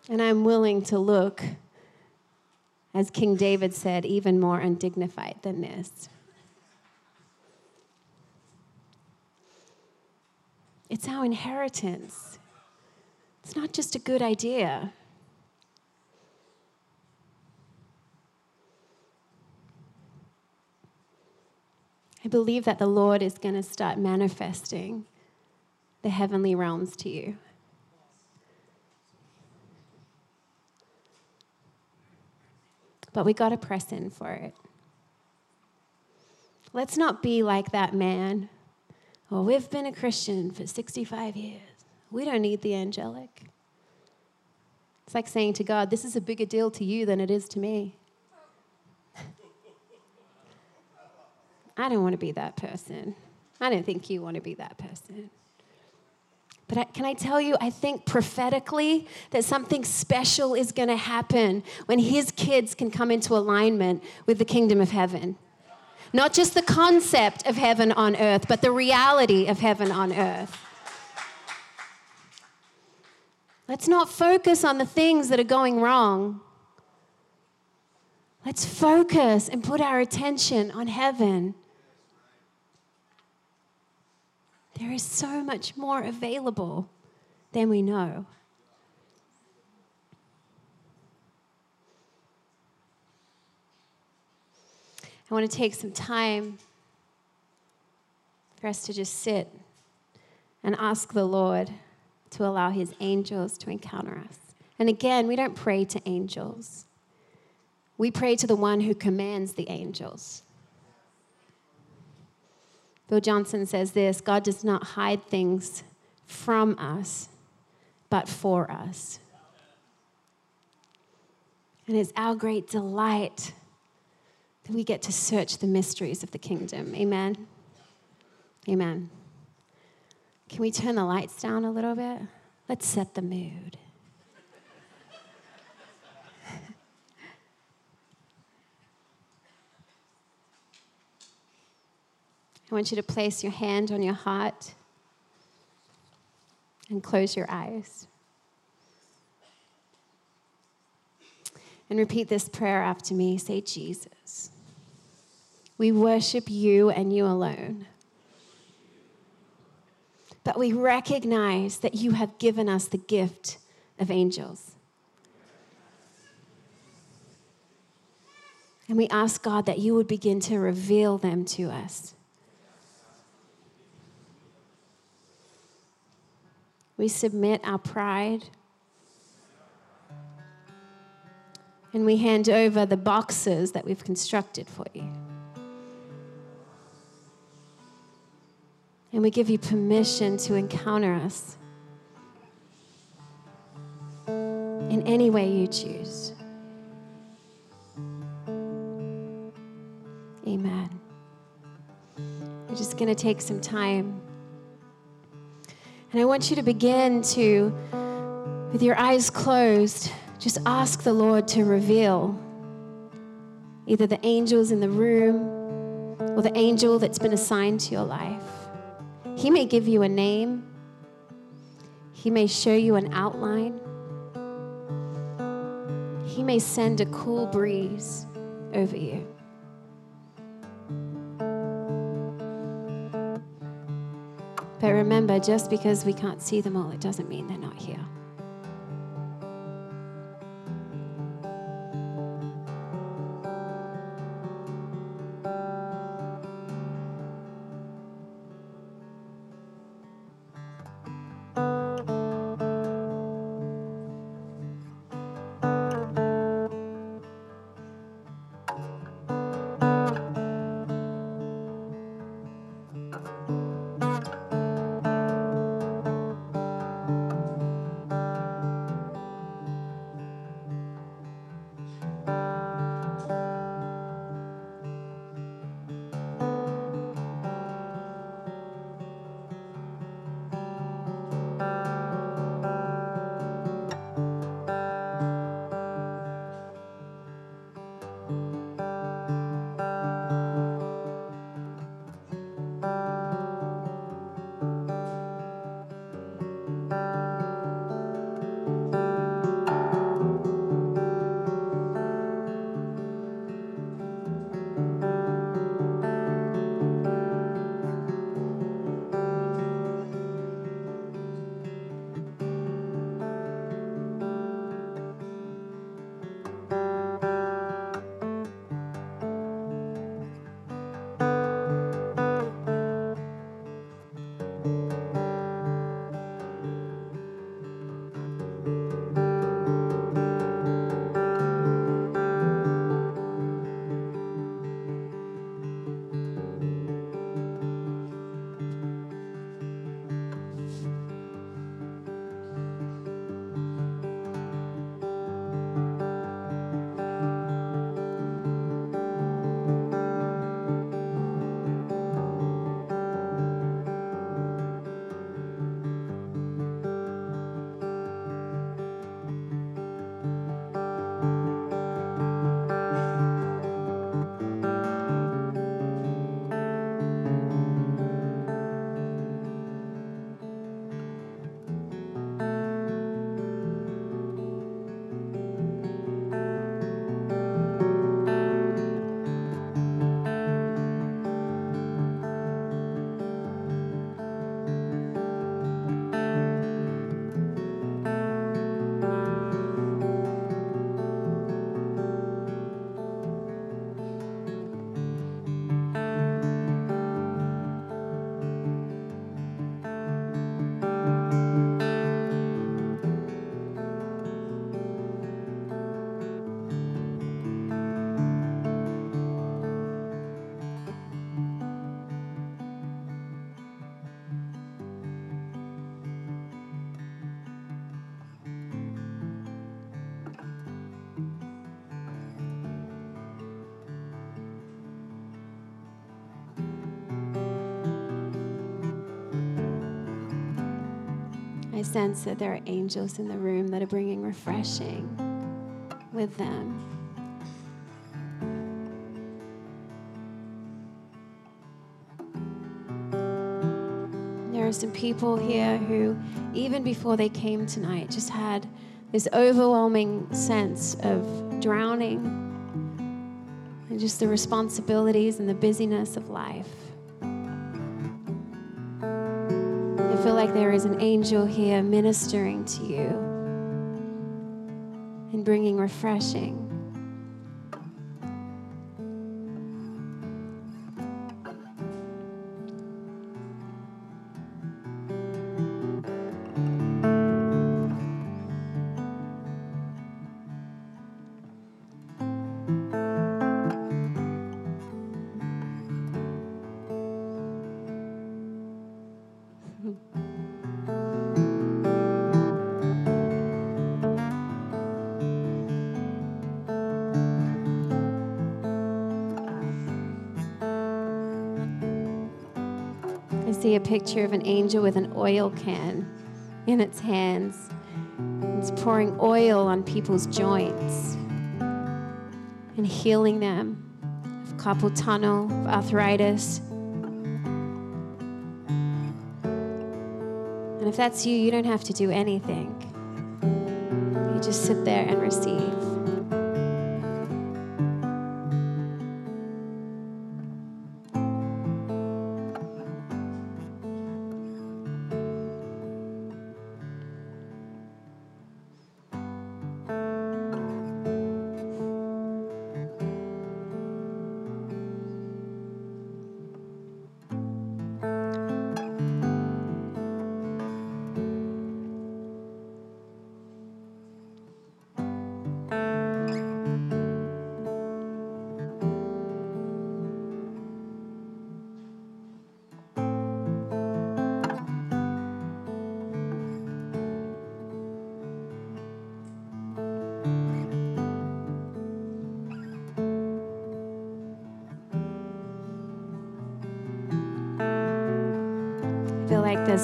And I'm willing to look, as King David said, even more undignified than this. It's our inheritance. It's not just a good idea. I believe that the Lord is going to start manifesting the heavenly realms to you. But we got to press in for it. Let's not be like that man. Well, we've been a Christian for 65 years. We don't need the angelic. It's like saying to God, This is a bigger deal to you than it is to me. I don't want to be that person. I don't think you want to be that person. But I, can I tell you, I think prophetically that something special is going to happen when his kids can come into alignment with the kingdom of heaven. Not just the concept of heaven on earth, but the reality of heaven on earth. Let's not focus on the things that are going wrong. Let's focus and put our attention on heaven. There is so much more available than we know. I want to take some time for us to just sit and ask the Lord to allow his angels to encounter us. And again, we don't pray to angels, we pray to the one who commands the angels. Bill Johnson says this God does not hide things from us, but for us. And it's our great delight that we get to search the mysteries of the kingdom. Amen. Amen. Can we turn the lights down a little bit? Let's set the mood. I want you to place your hand on your heart and close your eyes. And repeat this prayer after me. Say, Jesus, we worship you and you alone. But we recognize that you have given us the gift of angels. And we ask God that you would begin to reveal them to us. We submit our pride. And we hand over the boxes that we've constructed for you. And we give you permission to encounter us in any way you choose. Amen. We're just going to take some time. And I want you to begin to, with your eyes closed, just ask the Lord to reveal either the angels in the room or the angel that's been assigned to your life. He may give you a name, He may show you an outline, He may send a cool breeze over you. But remember, just because we can't see them all, it doesn't mean they're not here. Sense that there are angels in the room that are bringing refreshing with them. there are some people here who, even before they came tonight, just had this overwhelming sense of drowning and just the responsibilities and the busyness of life. Feel like there is an angel here ministering to you and bringing refreshing. I see a picture of an angel with an oil can in its hands. It's pouring oil on people's joints and healing them of carpal tunnel, of arthritis. And if that's you, you don't have to do anything. You just sit there and receive.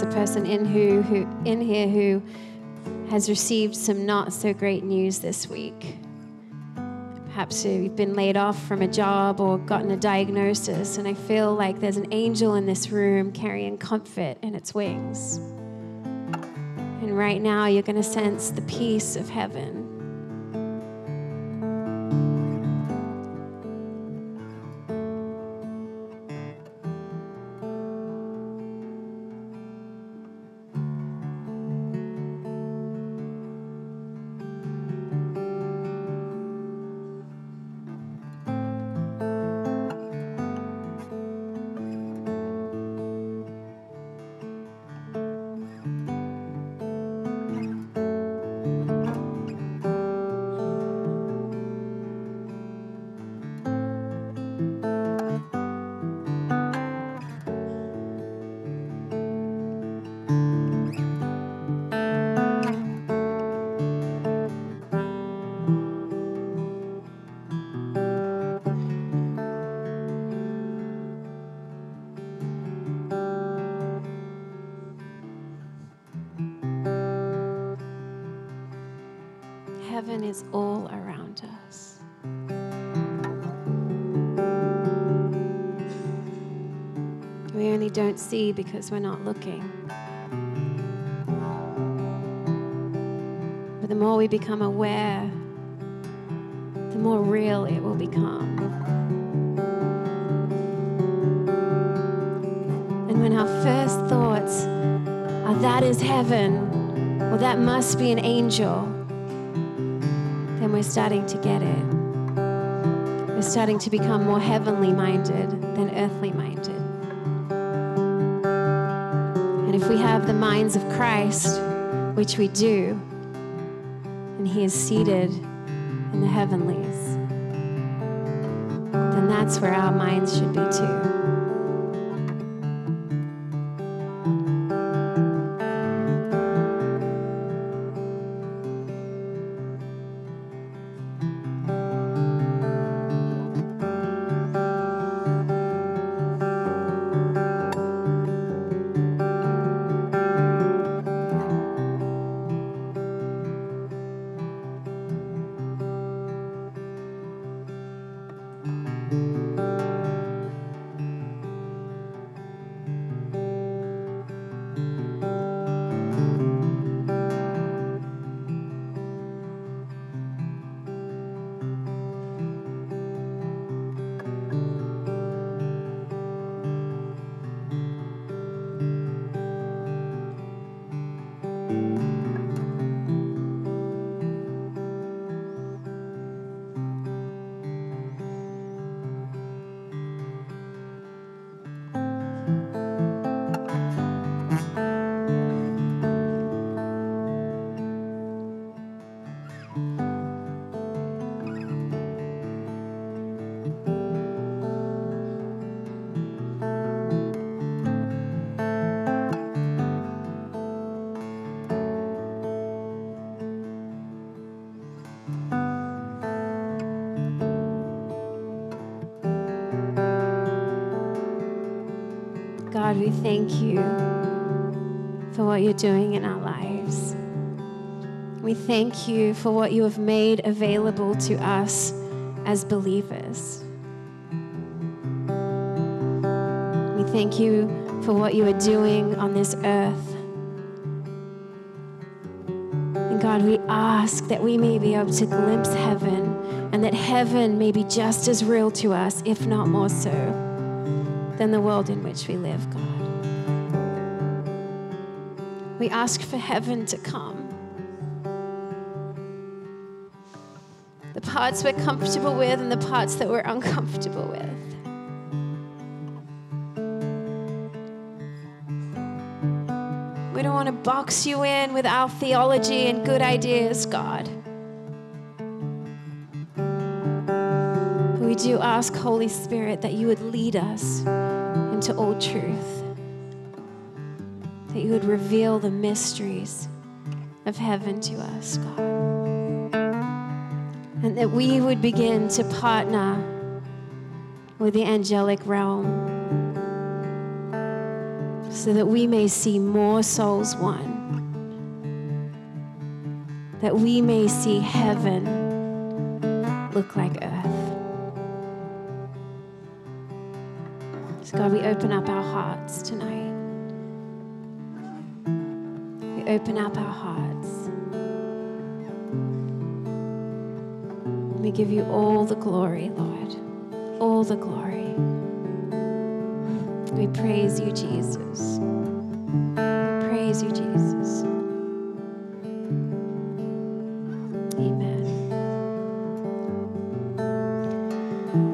A person in who, who in here who has received some not so great news this week. Perhaps you've been laid off from a job or gotten a diagnosis, and I feel like there's an angel in this room carrying comfort in its wings. And right now, you're going to sense the peace of heaven. Is all around us. We only don't see because we're not looking. But the more we become aware, the more real it will become. And when our first thoughts are, that is heaven, or that must be an angel, we're starting to get it. We're starting to become more heavenly minded than earthly minded. And if we have the minds of Christ, which we do, and He is seated in the heavenlies, then that's where our minds should be too. Thank you for what you're doing in our lives. We thank you for what you have made available to us as believers. We thank you for what you are doing on this earth. And God, we ask that we may be able to glimpse heaven and that heaven may be just as real to us, if not more so, than the world in which we live, God. We ask for heaven to come. The parts we're comfortable with and the parts that we're uncomfortable with. We don't want to box you in with our theology and good ideas, God. But we do ask, Holy Spirit, that you would lead us into all truth, would reveal the mysteries of heaven to us, God. And that we would begin to partner with the angelic realm so that we may see more souls won, that we may see heaven look like earth. So, God, we open up our hearts tonight. Open up our hearts. We give you all the glory, Lord, all the glory. We praise you, Jesus. We praise you, Jesus. Amen.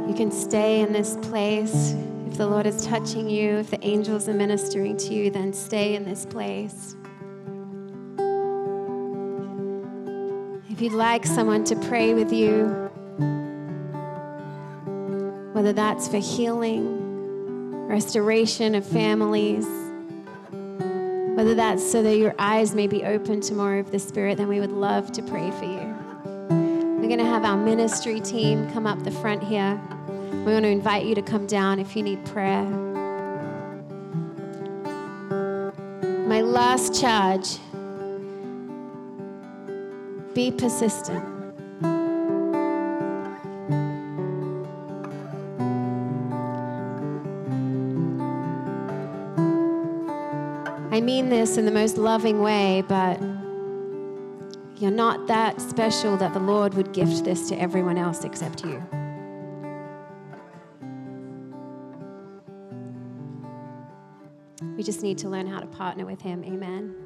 You can stay in this place. If the Lord is touching you, if the angels are ministering to you, then stay in this place. If you'd like someone to pray with you, whether that's for healing, restoration of families, whether that's so that your eyes may be open to more of the Spirit, then we would love to pray for you. We're going to have our ministry team come up the front here. We want to invite you to come down if you need prayer. My last charge be persistent. I mean this in the most loving way, but you're not that special that the Lord would gift this to everyone else except you. We just need to learn how to partner with Him. Amen.